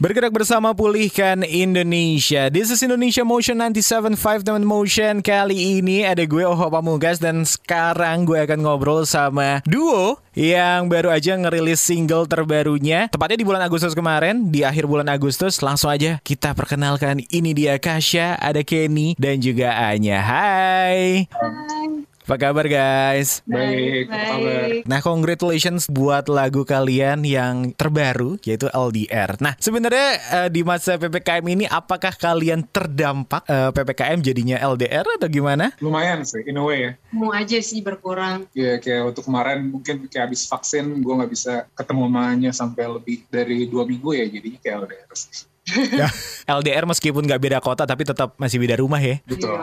Bergerak bersama pulihkan Indonesia. This is Indonesia Motion 97.5 teman Motion. Kali ini ada gue Oho Pamungkas dan sekarang gue akan ngobrol sama duo yang baru aja ngerilis single terbarunya. Tepatnya di bulan Agustus kemarin, di akhir bulan Agustus. Langsung aja kita perkenalkan ini dia Kasya, ada Kenny dan juga Anya. Hai. Hai. Apa kabar guys? Baik, apa kabar? Nah, congratulations buat lagu kalian yang terbaru yaitu LDR. Nah, sebenarnya uh, di masa PPKM ini apakah kalian terdampak uh, PPKM jadinya LDR atau gimana? Lumayan sih, in a way ya. Mau aja sih berkurang. Ya kayak waktu kemarin mungkin kayak habis vaksin gue nggak bisa ketemu mamanya sampai lebih dari dua minggu ya jadinya kayak LDR sih. Ya, LDR meskipun nggak beda kota tapi tetap masih beda rumah ya. Betul. Iya.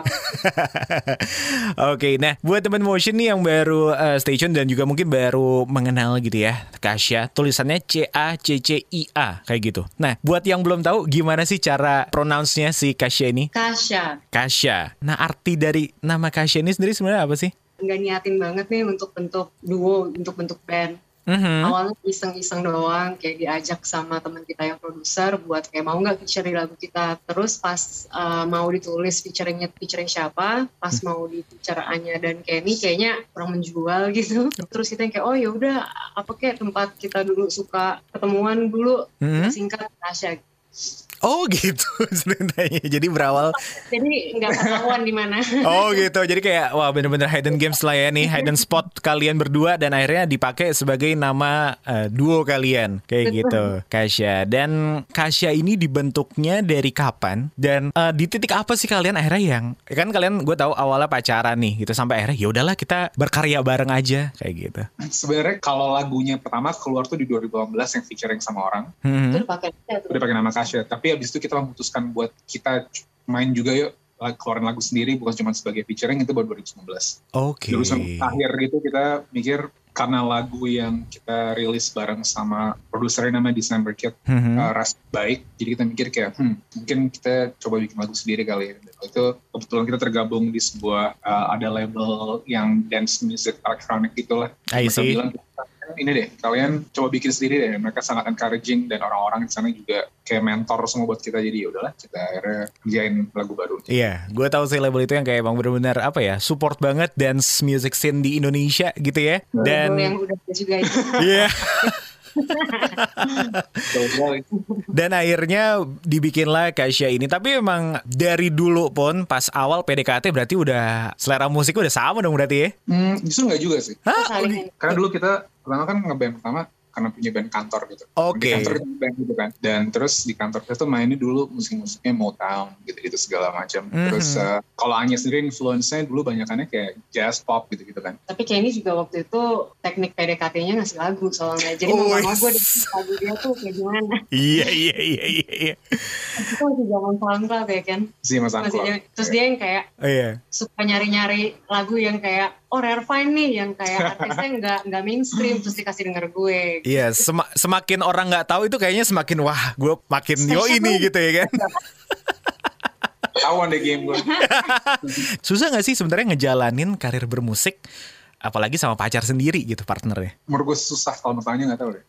Oke, nah buat teman motion nih yang baru uh, station dan juga mungkin baru mengenal gitu ya, Kasya, tulisannya C A C C I A kayak gitu. Nah, buat yang belum tahu gimana sih cara pronounce-nya si Kasya ini? Kasya. Kasya. Nah, arti dari nama Kasya ini sendiri sebenarnya apa sih? Nggak niatin banget nih untuk bentuk duo, untuk bentuk band. Mhm. Awalnya iseng-iseng doang, kayak diajak sama teman kita yang produser buat kayak mau nggak feature di lagu kita. Terus pas uh, mau ditulis featuringnya featuring siapa, pas mau di feature Anya dan Kenny kayaknya kurang menjual gitu. Terus kita yang kayak oh ya udah apa kayak tempat kita dulu suka ketemuan dulu Mhm. singkat Kasya. Oh gitu ceritanya. Jadi berawal Jadi nggak ketahuan di mana. Oh gitu. Jadi kayak wah bener-bener hidden games lah ya nih, hidden spot kalian berdua dan akhirnya dipakai sebagai nama eh, duo kalian kayak gitu. Kasya dan Kasya ini dibentuknya dari kapan dan eh, di titik apa sih kalian akhirnya yang kan kalian gue tahu awalnya pacaran nih gitu sampai akhirnya ya udahlah kita berkarya bareng aja kayak gitu. Sebenarnya kalau lagunya pertama keluar tuh di 2018 yang featuring sama orang, Hmm. Itu pakai udah pakai nama Kasya. Tapi habis itu kita memutuskan buat kita main juga yuk keluarin lagu sendiri bukan cuma sebagai featuring itu baru 2019. Oke. Jurusan akhir gitu kita mikir karena lagu yang kita rilis bareng sama produsernya namanya December Kid Mhm. uh, ras baik jadi kita mikir kayak hmm, mungkin kita coba bikin lagu sendiri kali ya Dan itu kebetulan kita tergabung di sebuah uh, ada label yang dance music electronic gitulah I mereka see. bilang ini deh kalian coba bikin sendiri deh mereka sangat encouraging dan orang-orang di sana juga kayak mentor semua buat kita jadi ya udahlah kita akhirnya kerjain lagu baru Iya, gue tahu sih label itu yang kayak emang bener-bener apa ya, support banget dance music scene di Indonesia gitu ya. Dan yang udah juga itu. Iya. Dan akhirnya dibikinlah Kasya ini. Tapi emang dari dulu pun pas awal PDKT berarti udah selera musik udah sama dong berarti ya? Hmm, justru nggak juga sih Hah? Karena dulu kita pertama kan ngeband pertama karena punya band kantor gitu. Oke. Di kantor band gitu kan. Dan terus di kantor kita tuh mainnya dulu musik-musiknya Motown gitu-gitu segala macam. Mhm. Terus uh, kalau Anya sendiri influence-nya dulu banyakannya kayak jazz pop gitu-gitu kan. Tapi Kenny juga waktu itu teknik PDKT-nya ngasih lagu soalnya. Jadi Oh, mau gue dengerin lagu dia tuh kayak gimana. Iya iya iya iya. iya. Itu masih zaman SoundCloud ya kan. Si Mas Masih Angklo. zaman- Terus dia yang kayak Oh, iya. suka nyari-nyari lagu yang kayak oh rare find nih yang kayak artisnya nggak nggak mainstream terus dikasih denger gue. Iya, sema- semakin orang nggak tahu itu kayaknya semakin wah, gue makin yo ini gitu ya kan. Tawan deh game gue. Susah nggak sih sebenarnya ngejalanin karir bermusik, apalagi sama pacar sendiri gitu partnernya? Menurut gue susah kalau bertanya nggak tahu deh.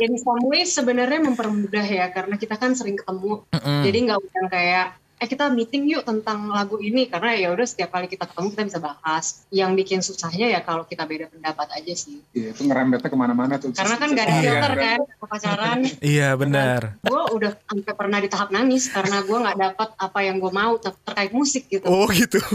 In some sebenarnya mempermudah ya karena kita kan sering ketemu. Mm-mm. Jadi nggak usah kayak eh kita meeting yuk tentang lagu ini karena ya udah setiap kali kita ketemu kita bisa bahas. Yang bikin susahnya ya kalau kita beda pendapat aja sih. Iya, itu ngerembetnya ke mana-mana tuh. Karena kan gak ada Iya, filter kan. kan pacaran. Iya benar. gue udah sampai pernah di tahap nangis karena gue nggak dapat apa yang gue mau ter- terkait musik gitu. Oh gitu.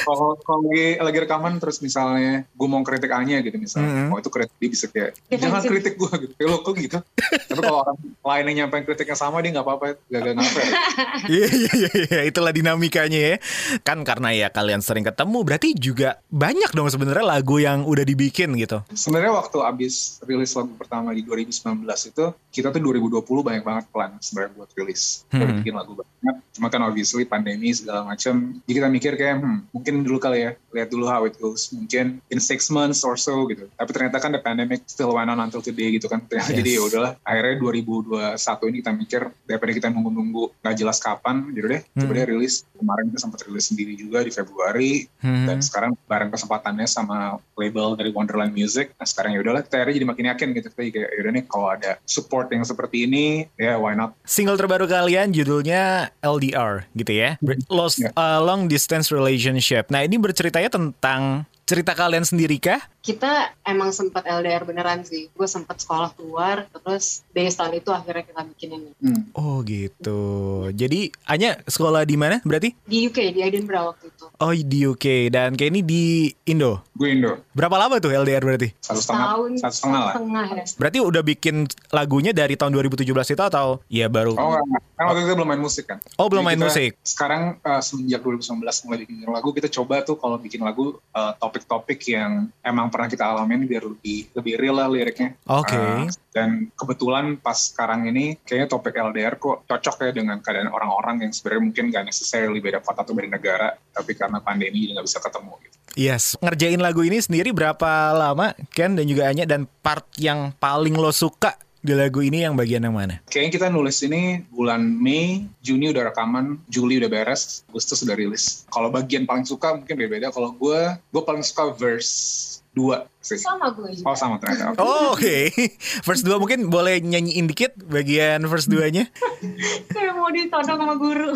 Kalau kalau lagi, lagi rekaman terus misalnya gue mau kritik Anya gitu misalnya, Mhm. oh itu kritik dia bisa kayak jangan kritik gue gitu. Kayak lo kok gitu. Tapi kalau orang lain yang nyampein kritiknya sama dia nggak apa-apa, gak gak ngapa. Iya iya iya iya itulah dinamikanya ya. Kan karena ya kalian sering ketemu berarti juga banyak dong sebenarnya lagu yang udah dibikin gitu. Sebenarnya waktu abis rilis lagu pertama di 2019 itu kita tuh 2020 banyak banget plan sebenarnya buat rilis, buat Hmm. bikin lagu banyak. Cuma kan obviously pandemi segala macam. Jadi kita mikir kayak hmm, mungkin dulu kali ya lihat dulu how it goes. Mungkin in six months or so gitu. Tapi ternyata kan the pandemic still went on until today gitu kan. Yes. Jadi ya udahlah. Akhirnya 2021 ini kita mikir daripada kita nunggu-nunggu nggak jelas kapan gitu deh. Coba hmm. deh rilis. Kemarin kita sempat rilis sendiri juga di Februari. Hmm. Dan sekarang bareng kesempatannya sama label dari Wonderland Music. Nah sekarang ya udahlah kita jadi makin yakin gitu. Kita kayak yaudah nih kalau ada support yang seperti ini ya yeah, why not. Single terbaru kalian judulnya LDR gitu ya. Lost yeah. uh, Long Distance Relationship. Nah, ini berceritanya tentang cerita kalian sendiri kah? Kita emang sempat LDR beneran sih. Gue sempat sekolah keluar, terus based on itu akhirnya kita bikin ini. Hmm. Oh gitu. Jadi hanya sekolah di mana berarti? Di UK, di Edinburgh waktu itu. Oh di UK dan kayak ini di Indo. Gue Indo. Berapa lama tuh LDR berarti? Satu setengah. Tahun, satu setengah lah. Setengah ya. Berarti udah bikin lagunya dari tahun 2017 itu atau ya baru? Oh enggak. Kan waktu itu belum main musik kan. Oh belum Jadi main musik. Sekarang uh, semenjak 2019 mulai bikin lagu, kita coba tuh kalau bikin lagu uh, topik-topik yang emang pernah kita alamin biar lebih lebih real lah liriknya. Oke. Okay. Uh, dan kebetulan pas sekarang ini kayaknya topik LDR kok cocok ya dengan keadaan orang-orang yang sebenarnya mungkin gak necessarily beda kota atau beda negara, tapi karena pandemi jadi nggak bisa ketemu gitu. Yes, ngerjain lagu ini sendiri berapa lama Ken dan juga Anya dan part yang paling lo suka di lagu ini yang bagian yang mana? Kayaknya kita nulis ini bulan Mei, Juni udah rekaman, Juli udah beres, Agustus udah rilis. Kalau bagian paling suka mungkin beda-beda. Kalau gue, gue paling suka verse dua sih. Sama gue juga. Oh sama ternyata. Okay. Oh oke. Okay. Verse 2 mungkin boleh nyanyiin dikit bagian verse 2-nya. Kayak mau ditodong sama guru.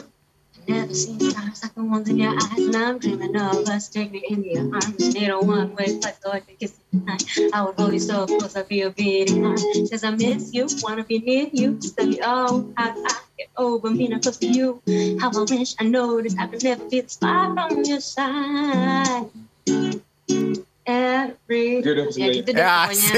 Never seen stars like the ones in your eyes, and I'm dreaming of us. Take me in your arms, need a one way flight so I can kiss you tonight. I would hold you so close, I feel beating heart. Says I miss you, wanna be near you. Tell me, oh, how I get over me, not close to you. How I wish I noticed I could never feel the spot from your side. Every ya gitu deh pokoknya.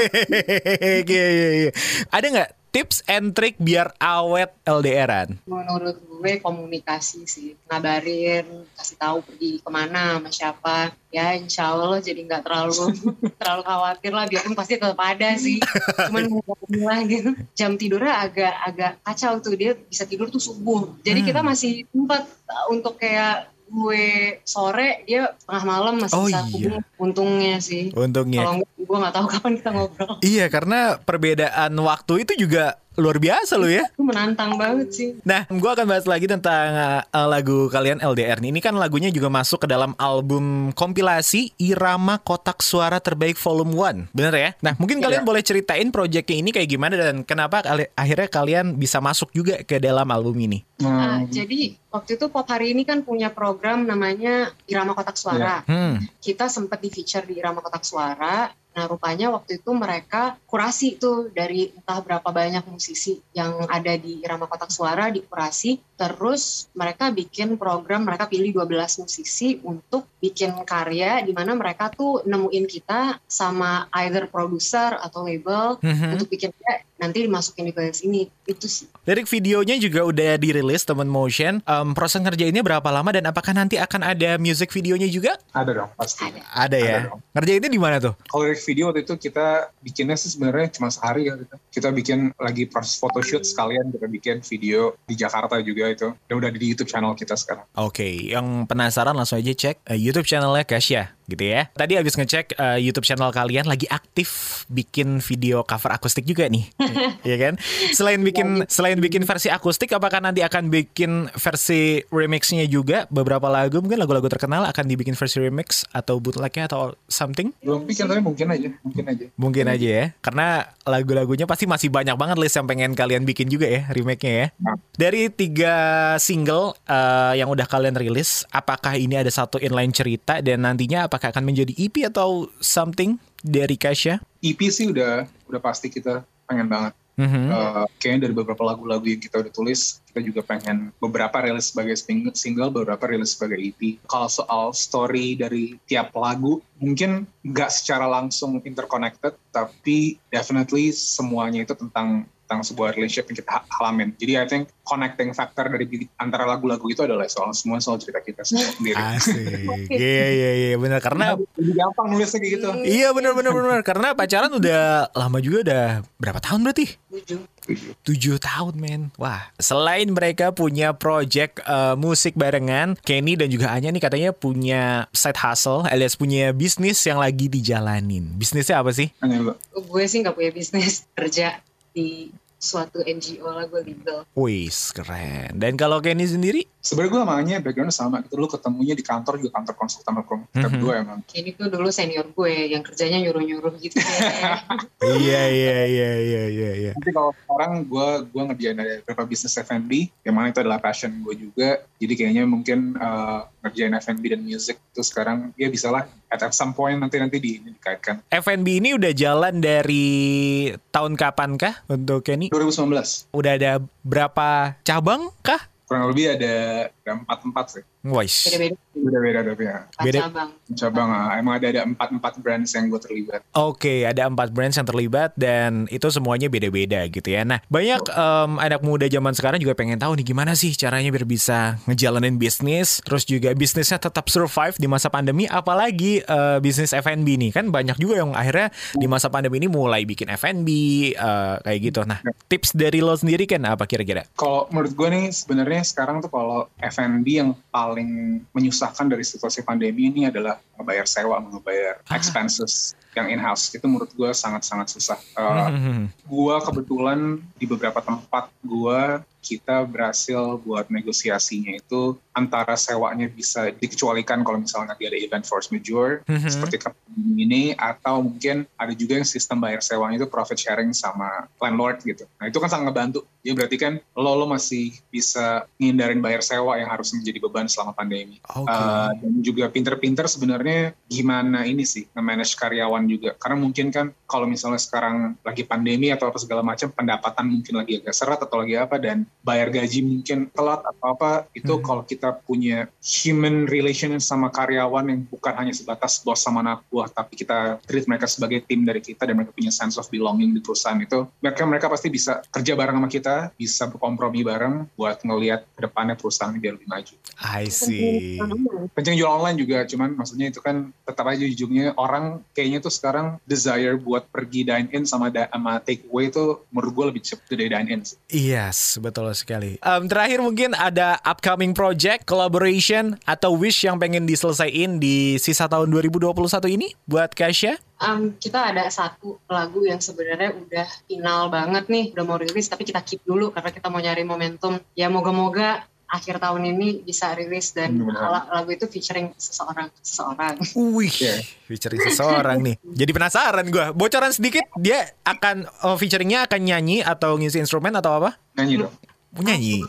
Iya, iya, iya. Ada nggak tips and trick biar awet LDRan? Menurut gue komunikasi sih, ngabarin, kasih tahu pergi ke mana, sama siapa. Ya insya Allah jadi nggak terlalu terlalu khawatir lah, biarpun pasti tetap ada sih. Cuman lah gitu. Jam tidurnya agak agak kacau tuh, dia bisa tidur tuh subuh. Jadi hmm. kita masih sempat untuk kayak gue sore dia tengah malam masih oh, bisa iya. untungnya sih. Untungnya. Kalau gue nggak tahu kapan kita ngobrol. Iya karena perbedaan waktu itu juga luar biasa loh ya. Menantang banget sih. Nah, gue akan bahas lagi tentang uh, lagu kalian LDR nih. Ini kan lagunya juga masuk ke dalam album kompilasi Irama Kotak Suara Terbaik Volume 1. Bener ya? Nah, mungkin ya. kalian boleh ceritain proyeknya ini kayak gimana dan kenapa kali akhirnya kalian bisa masuk juga ke dalam album ini? Hmm. Uh, jadi waktu itu Pop Hari ini kan punya program namanya Irama Kotak Suara. Ya. Hmm. Kita sempat di feature di Irama Kotak Suara Nah rupanya waktu itu mereka kurasi tuh dari entah berapa banyak musisi yang ada di Irama Kotak Suara dikurasi. Terus mereka bikin program, mereka pilih 12 musisi untuk bikin karya di mana mereka tuh nemuin kita sama either produser atau label mm-hmm. untuk bikin karya nanti dimasukin di playlist ini itu sih. Lirik videonya juga udah dirilis teman motion. Um, proses ngerjainnya berapa lama dan apakah nanti akan ada music videonya juga? Ada dong pasti. Ada, ada ya. Ada Ngerjainnya di mana tuh? Kalau lirik video waktu itu kita bikinnya sih sebenarnya cuma sehari ya gitu. Kita bikin lagi proses photoshoot sekalian kita bikin video di Jakarta juga itu. Dan udah di YouTube channel kita sekarang. Ok, yang penasaran langsung aja cek uh, YouTube channelnya Kasya gitu ya. Tadi habis ngecek uh, YouTube channel kalian lagi aktif bikin video cover akustik juga nih. Iya kan? Selain bikin selain bikin versi akustik apakah nanti akan bikin versi remixnya juga beberapa lagu mungkin lagu-lagu terkenal akan dibikin versi remix atau bootlegnya atau something? Belum pikir tapi mungkin aja, mungkin aja. Mungkin aja ya. Karena lagu-lagunya pasti masih banyak banget list yang pengen kalian bikin juga ya remake-nya ya. Nah. Dari tiga single uh, yang udah kalian rilis, apakah ini ada satu inline cerita dan nantinya apakah akan menjadi EP atau something dari Kasya? EP sih udah udah pasti kita pengen banget. Mm-hmm. Uh, kayaknya dari beberapa lagu-lagu yang kita udah tulis, kita juga pengen beberapa rilis sebagai single, beberapa rilis sebagai EP. Kalau soal story dari tiap lagu, mungkin nggak secara langsung interconnected, tapi definitely semuanya itu tentang tentang sebuah relationship yang kita alamin. Jadi I think connecting factor dari antara lagu-lagu itu adalah soal semua soal cerita kita sendiri. Asik. Iya iya iya benar karena Jadi gampang nulisnya kayak gitu. Iya benar benar benar karena pacaran udah lama juga udah berapa tahun berarti? Tujuh. Tujuh tahun men Wah Selain mereka punya project uh, musik barengan Kenny dan juga Anya nih katanya punya side hustle Alias punya bisnis yang lagi dijalanin Bisnisnya apa sih? Hanya lo. Gue sih nggak punya bisnis kerja di suatu NGO lah gue legal. Wis keren Dan kalau Kenny sendiri? Sebenarnya gue sama Anya backgroundnya sama. Kita dulu ketemunya di kantor juga kantor konsultan hukum. Kita berdua emang. Ini tuh dulu senior gue yang kerjanya nyuruh-nyuruh gitu deh. Iya iya iya iya iya iya Tapi kalau sekarang gue gue ngerjain ada beberapa bisnis F&B, yang mana itu adalah passion gue juga. Jadi kayaknya mungkin uh, ngerjain F&B dan music itu sekarang ya bisa lah at, at some point nanti nanti di, dikaitkan. FNB ini udah jalan dari tahun kapan kah untuk Kenny? 2019 Udah ada berapa cabang kah? Kurang lebih ada empat empat sih. Wais. Beda-beda Beda-beda tapi ya. empat Beda. cabang. Cabang ah, emang ada ada empat empat brands yang gue terlibat. Oke, ada empat brands yang terlibat dan itu semuanya beda-beda gitu ya. Nah, banyak em, anak muda zaman sekarang juga pengen tahu nih gimana sih caranya biar bisa ngejalanin bisnis, terus juga bisnisnya tetap survive di masa pandemi, apalagi eh, bisnis F&B nih kan banyak juga yang akhirnya di masa pandemi ini mulai bikin F&B eh, kayak gitu. Nah, tips dari lo sendiri kan apa kira-kira? Kalau menurut gue nih sebenarnya sekarang tuh kalau F&B yang paling menyusahkan dari situasi pandemi ini adalah ngebayar sewa, ngebayar Ah. expenses yang in-house. Itu menurut gue sangat-sangat susah. Uh, Hmm. gua kebetulan di beberapa tempat gua kita berhasil buat negosiasinya itu antara sewanya bisa dikecualikan kalau misalnya dia ada event force majeure Mhm. seperti ini atau mungkin ada juga yang sistem bayar sewanya itu profit sharing sama landlord gitu. Nah itu kan sangat ngebantu. Jadi berarti kan lo lo masih bisa ngindarin bayar sewa yang harus menjadi beban selama pandemi. Oke. Uh, dan juga pinter-pinter sebenarnya gimana ini sih nge-manage karyawan juga karena mungkin kan kalau misalnya sekarang lagi pandemi atau apa segala macam pendapatan mungkin lagi agak seret atau lagi apa dan bayar gaji mungkin telat atau apa itu Hmm. kalau kita punya human relation sama karyawan yang bukan hanya sebatas bos sama anak buah tapi kita treat mereka sebagai tim dari kita dan mereka punya sense of belonging di perusahaan itu mereka mereka pasti bisa kerja bareng sama kita bisa berkompromi bareng buat ngelihat ke depannya perusahaan ini biar lebih maju I see. kenceng jual online juga cuman maksudnya itu kan tetap aja ujungnya orang kayaknya tuh sekarang desire buat pergi dine in sama da- sama take away itu menurut gue lebih cepet dari dine in sih. Yes, betul sekali. Em, terakhir mungkin ada upcoming project, collaboration atau wish yang pengen diselesaikan di sisa tahun 2021 ini buat Kasya? Um, kita ada satu lagu yang sebenarnya udah final banget nih, udah mau rilis tapi kita keep dulu karena kita mau nyari momentum. Ya moga-moga akhir tahun ini bisa rilis dan la- lagu itu featuring seseorang seseorang. Wih, Yeah. featuring seseorang nih. Jadi penasaran gue. Bocoran sedikit, dia akan oh, featuringnya akan nyanyi atau ngisi instrumen atau apa? Nyanyi dong. Nyanyi.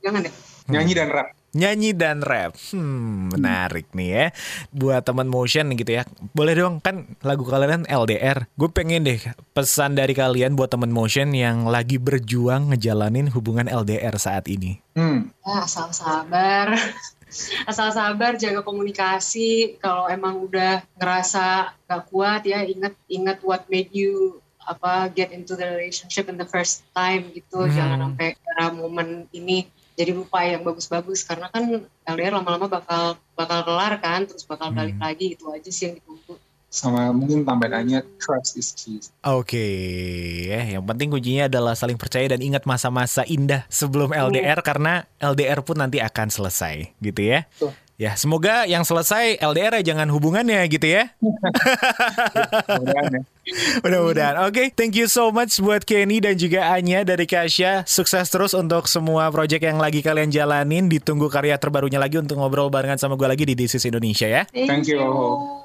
Jangan deh. Nyanyi dan rap. Nyanyi dan rap. Hmm, menarik nih ya. Buat teman motion gitu ya. Boleh dong kan lagu kalian kan LDR. Gue pengen deh pesan dari kalian buat teman motion yang lagi berjuang ngejalanin hubungan LDR saat ini. Hmm. Ya, asal sabar. Asal sabar, jaga komunikasi. Kalau emang udah ngerasa gak kuat ya, ingat ingat what made you apa get into the relationship in the first time gitu. Hmm. Jangan sampai karena momen ini jadi lupa yang bagus-bagus karena kan LDR lama-lama bakal bakal kelar kan, terus bakal balik Hmm. lagi itu aja sih yang ditunggu. Sama mungkin tambahannya trust is key. Oke, ya, yang penting kuncinya adalah saling percaya dan ingat masa-masa indah sebelum LDR karena LDR pun nanti akan selesai, gitu ya. Betul. Ya, semoga yang selesai LDR ya jangan hubungannya gitu ya. Mudah-mudahan. Oke, thank you so much buat Kenny dan juga Anya dari Kasya. Sukses terus untuk semua project yang lagi kalian jalanin. Ditunggu karya terbarunya lagi untuk ngobrol barengan sama gue lagi di This is Indonesia ya. Thank you.